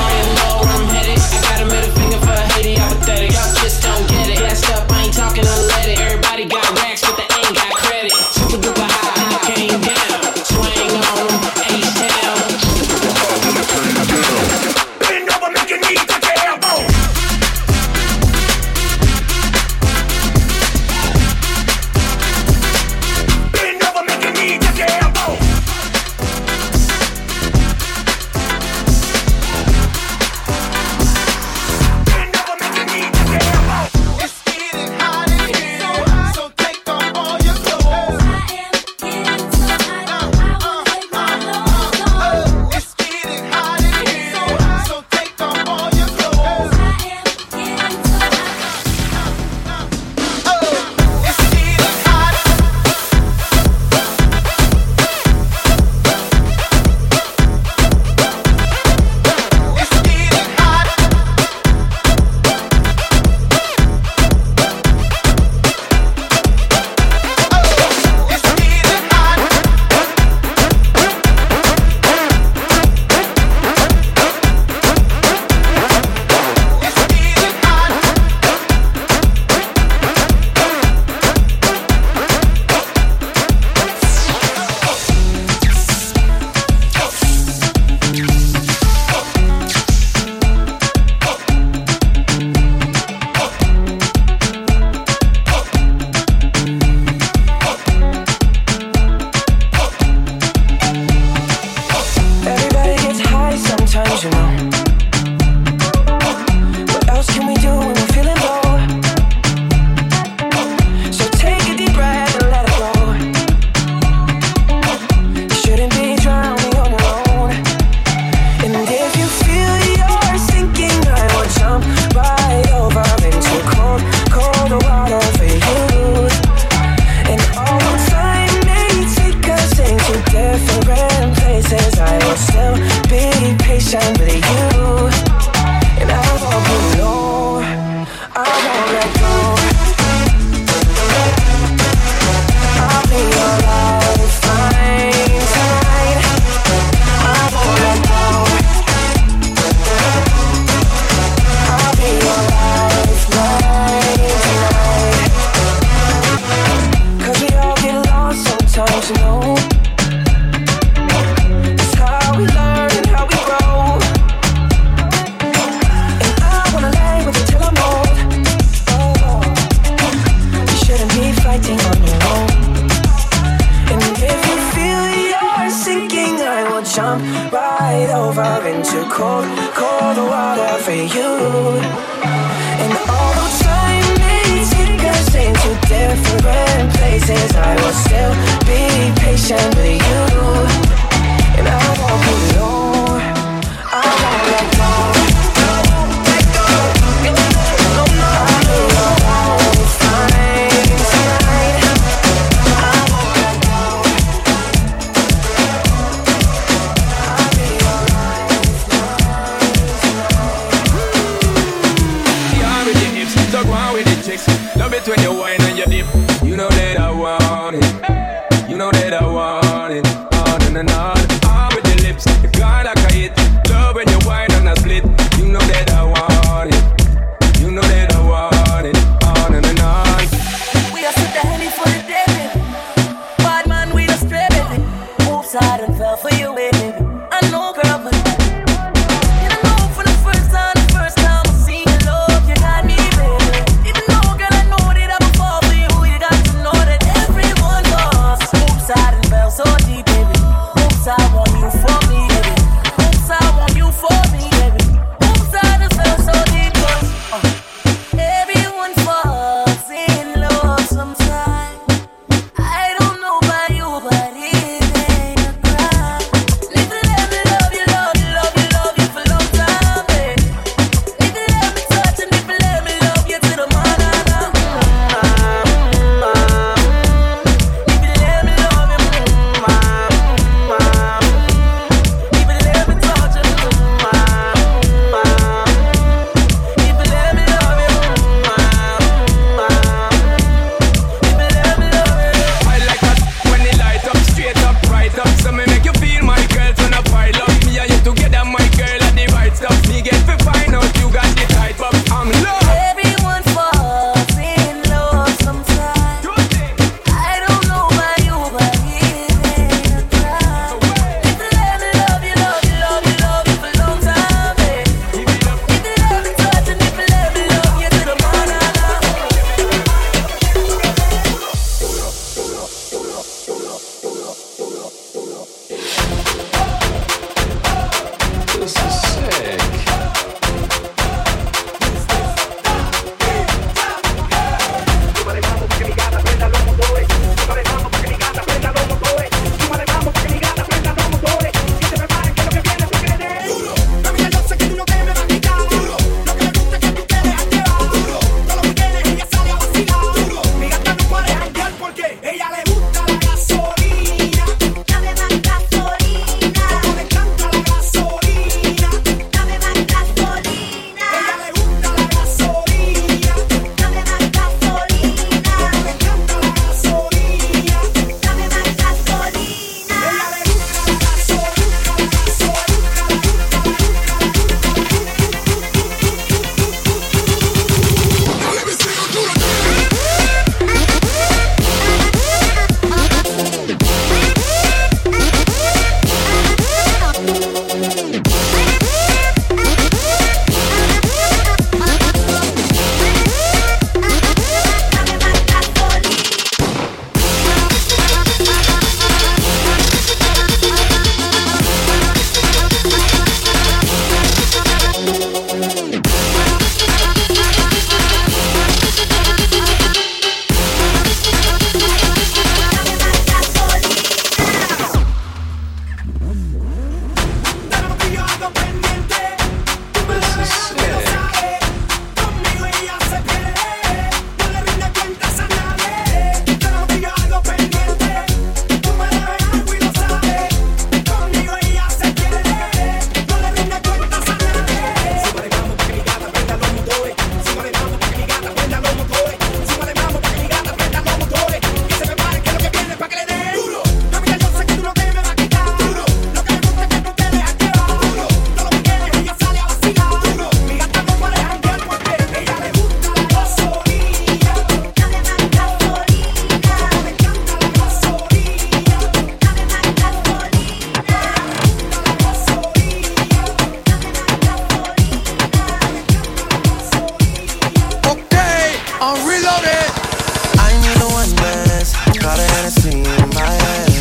dancing in my head.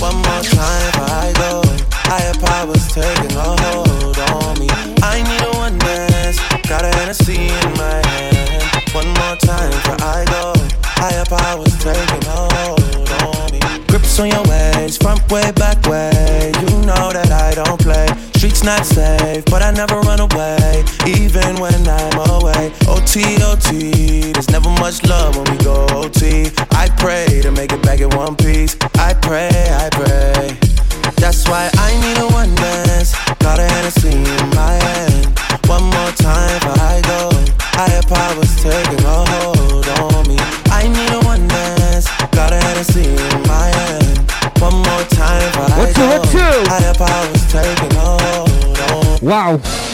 One more time before I go. Higher powers taking a hold on me. I need a one dance. Got a Hennessy in my hand. One more time before I go. Higher powers taking a hold on me. Grips on your waist, front way, back way. You know that I don't play. Streets not safe, but I never run away. Even when I'm away OT, OT, there's never much love when we go OT. I pray to make it back in one piece. I pray, I pray. That's why I need a one dance. Got a Hennessy in my hand. One more time for I go. Higher powers taking a hold on me. I need a one dance. Got a Hennessy in my hand. One more time for I go. up, what's up? Higher powers taking a hold on me. Wow.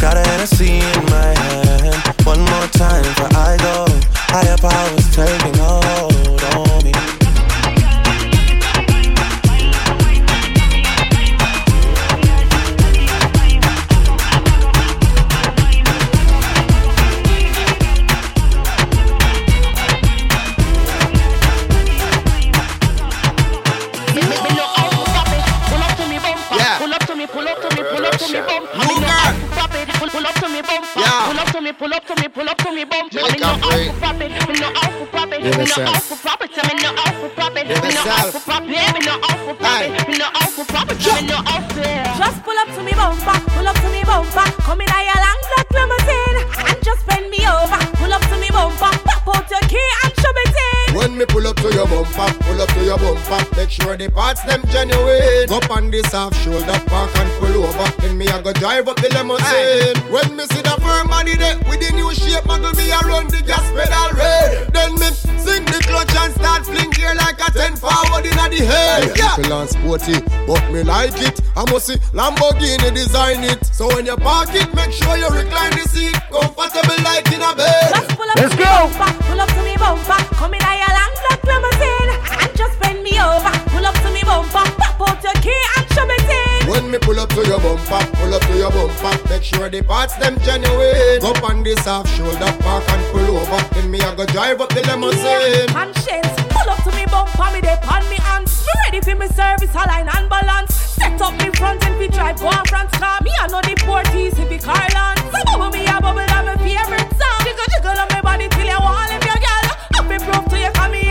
Got a Hennessy in my hand. One more time for I go. Higher powers taking hold on me. Pull up to me, pull up to me, pull up to me, bump. I mean, no Jamaican how free. to pop it. Me no how to pop it. Give Me no yourself. how to pop it. I no how to pop it. Give Me no how yourself. to pop it. Me no how to pop it. Me no how to pop it. Me no how to. Just pull up to me bumper, pull up to me bumper. Come in a your long black limousine and just bend me over. Pull up to me bumper, pop out your key When me pull up to your bumper, pull up to your bumper, make sure the parts them genuine. Go on this half shoulder park and pull over. Then me I go drive up the limousine. When me see the firm body there with the new shape, muggle me around the gas pedal red. Then me sing the clutch and start fling gear like a ten forward inna the head. Yeah, people and sporty, but me like it. I must see Lamborghini design it. So when you park it, make sure you recline the seat, comfortable like in a bed. Let's go. Bumper, pull up pull up to your bumper, pull up to your bumper, make sure the parts them genuine. Go on this half shoulder park and pull over. Then me I go drive up the limousine. Konshens, pull up to me bumper, me dey on me hands. Ready for me service, align and balance. Set up me front and we drive go on front car. Me I know the port easy be Carland. So bubble me a bubble on my favorite song. Jiggle jiggle on my body till you want live your girl. Up proof to you come here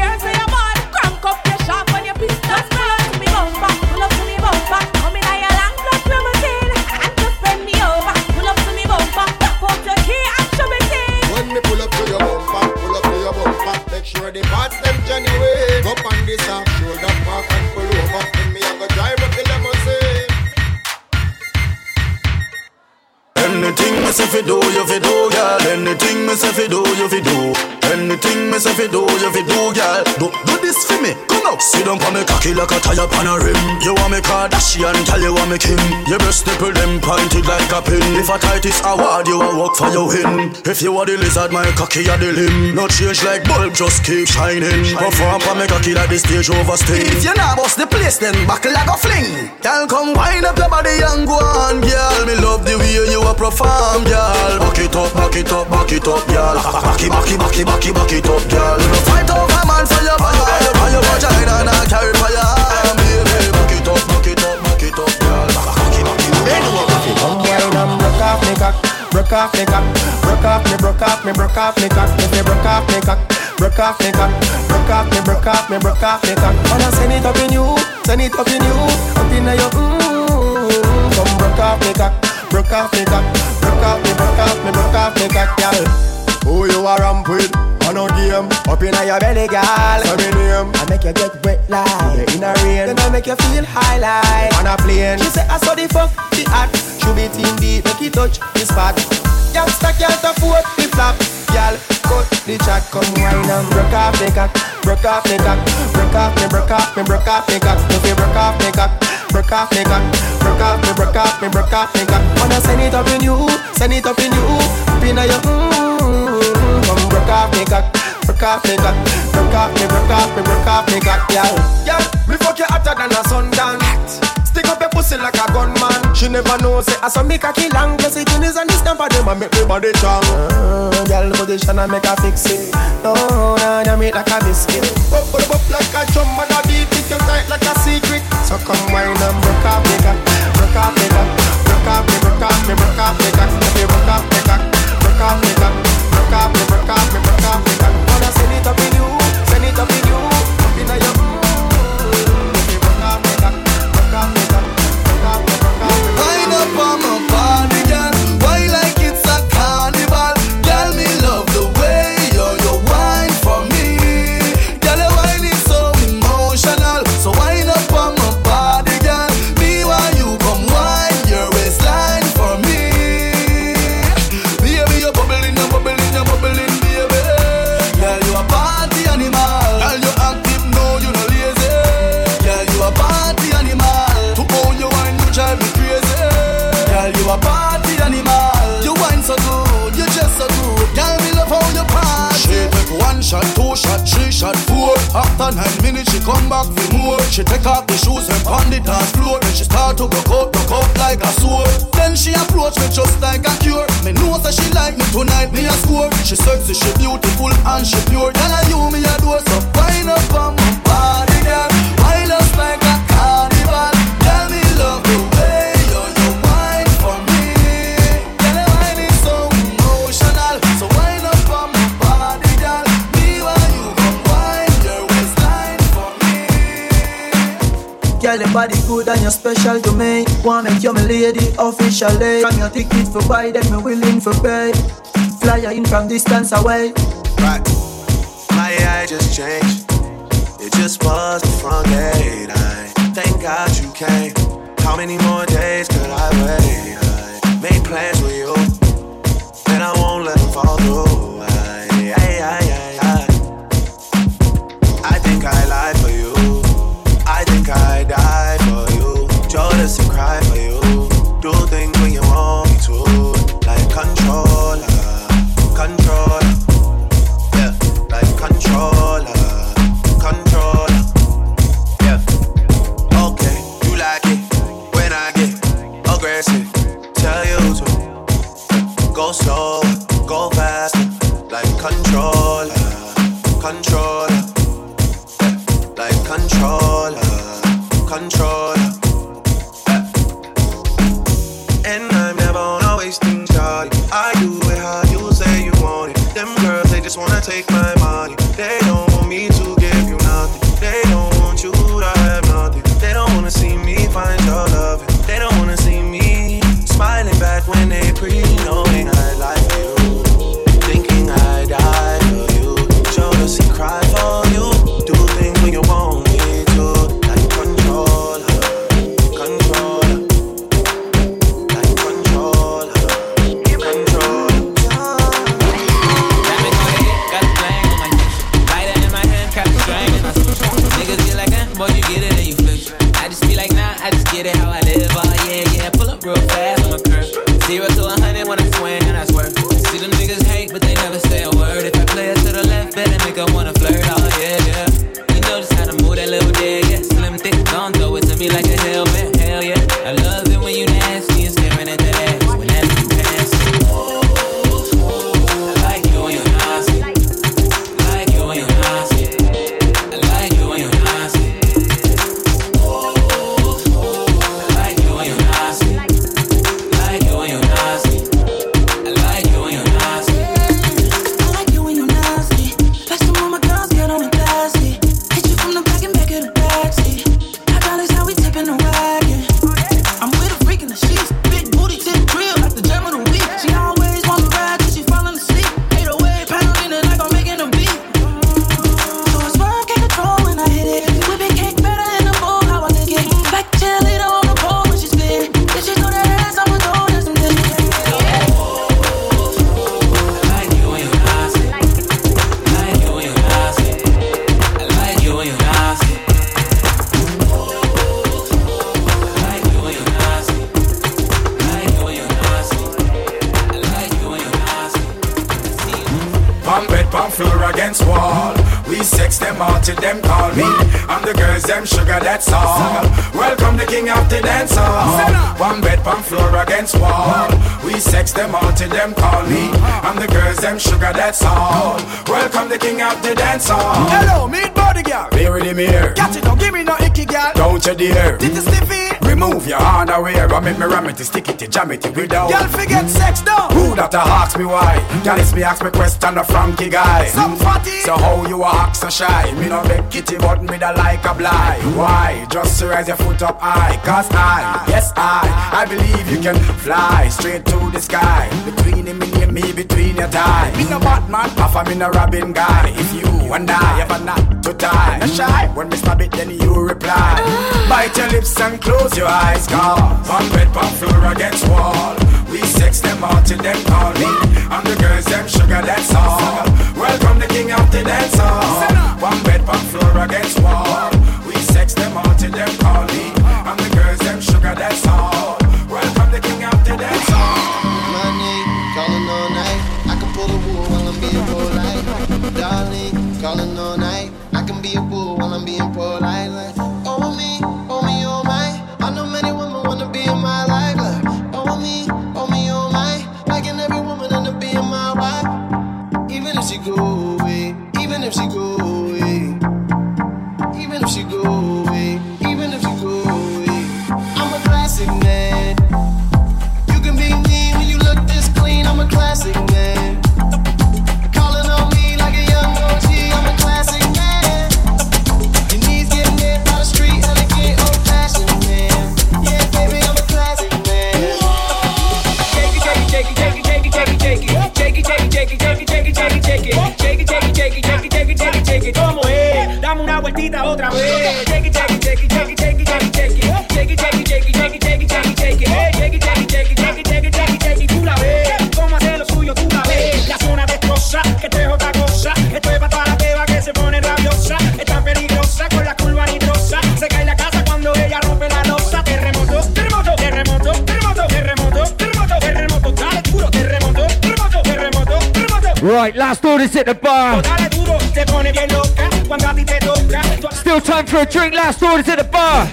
say fi do, you fi do, girl. Anything me say fi do, you fi do. Anything me say fi do, you fi do, girl. Do do this for me. Come now, sit down on me cocky like a tire on a rim. You want me Kardashian, tell you want me king. Your breast nipple them pointed like a pin. If I tight this award, you a work for your win. If you are the lizard, my cocky are the limb. No change like bulb, just keep shining. Perform for me cocky like the stage over sting. If you not bust the place, then buckle like a fling. Girl, come wind up your body and go on, girl. Me love the way you a perform, girl. Back it up, back it up, back it up, girl. Back it, back it, back it, back it, back it up, girl. No fight over man for your body, for your vagina, and I carry for your arm, baby. Back it up, back it up, back it up, girl. Back it, back it, back it up. Come wine and broke off me cock, broke off me cock, broke off me, broke off me, broke off me cock. If you broke off me cock, broke off me cock, broke off me, broke off me, broke off me cock. Wanna send it up in you, send it up in you, up in your mm. Come broke off me cock, broke off me cock, broke off me, broke off me, broke off me cock, girl. Who you are ramp with? On a game, up in your belly, girl. Say me name. I make you get wet like in a rain. Then I make you feel high like on a plane. She say I saw the fuck the act. Should be team deep, make it touch the spot. Youngster can't afford the flap. Girl, cut the chat, come wine and broke off me cock, broke off me cock, broke off me, broke off me, broke off me cock. If you broke off me cock, broke off me cock, broke off me, broke off me, broke off me cock. Wanna send it up in you, send it up in you, up in your mm, come broke off me cock. Broke off me cock, broke off me, broke off me, broke off me cock, yeah. Yeah, me fuck you hotter than a sundown. Your pussy like a gunman. She never knows it. I saw me cocky long. Plus it is and this for them and make me body strong. Uh, girl position and make her fix it. No, no, no, me like a biscuit. Up, up, up like a drum and a beat it. You tight like a secret. So come wine and broke me cock, broke me cock, broke me, broke me, broke. If you broke me cock, broke me cock, broke off me, broke me, broke off After nine minutes, she come back for more. She take off the shoes and pound the dance floor. Then she start to broke out, broke out like a sword. Then she approach me just like a cure. Me know that she like me tonight, me a score. She sexy, she beautiful and she pure. Girl, I you me a door, so wind up on my body, girl. Wind up like a Girl, your body good and you're special to me. Want make you my lady officially. From your ticket for buy, then me willing for pay. Fly in from distance away. Right. My AI just changed. It just was the front gate. I thank God you came. How many more days could I wait? I made plans with you, and I won't let them fall through. Controller. Jam it without. Girl, forget sex now. Who that a ask me why? Girl, it's me ask me so shy. Me no beg kitty, but me da like a blind. Why? Just to raise your foot up high. Cause I, yes I, I believe you can fly straight to the sky. Between him and me, between your thighs. Me no Batman, half I'm in Robin guy. If you and I ever not to tie, no shy. When me stab it, then you reply. Bite your lips and close your eyes, cause one bed, one floor against wall. We sex them all till them calling. And the girls them sugar, that's all. Welcome the king of the dance hall. One bed, one floor against wall. We sex them all till them calling. And the girls them sugar, that's all. right, last orders at the bar. Still time for a drink, last orders at the bar.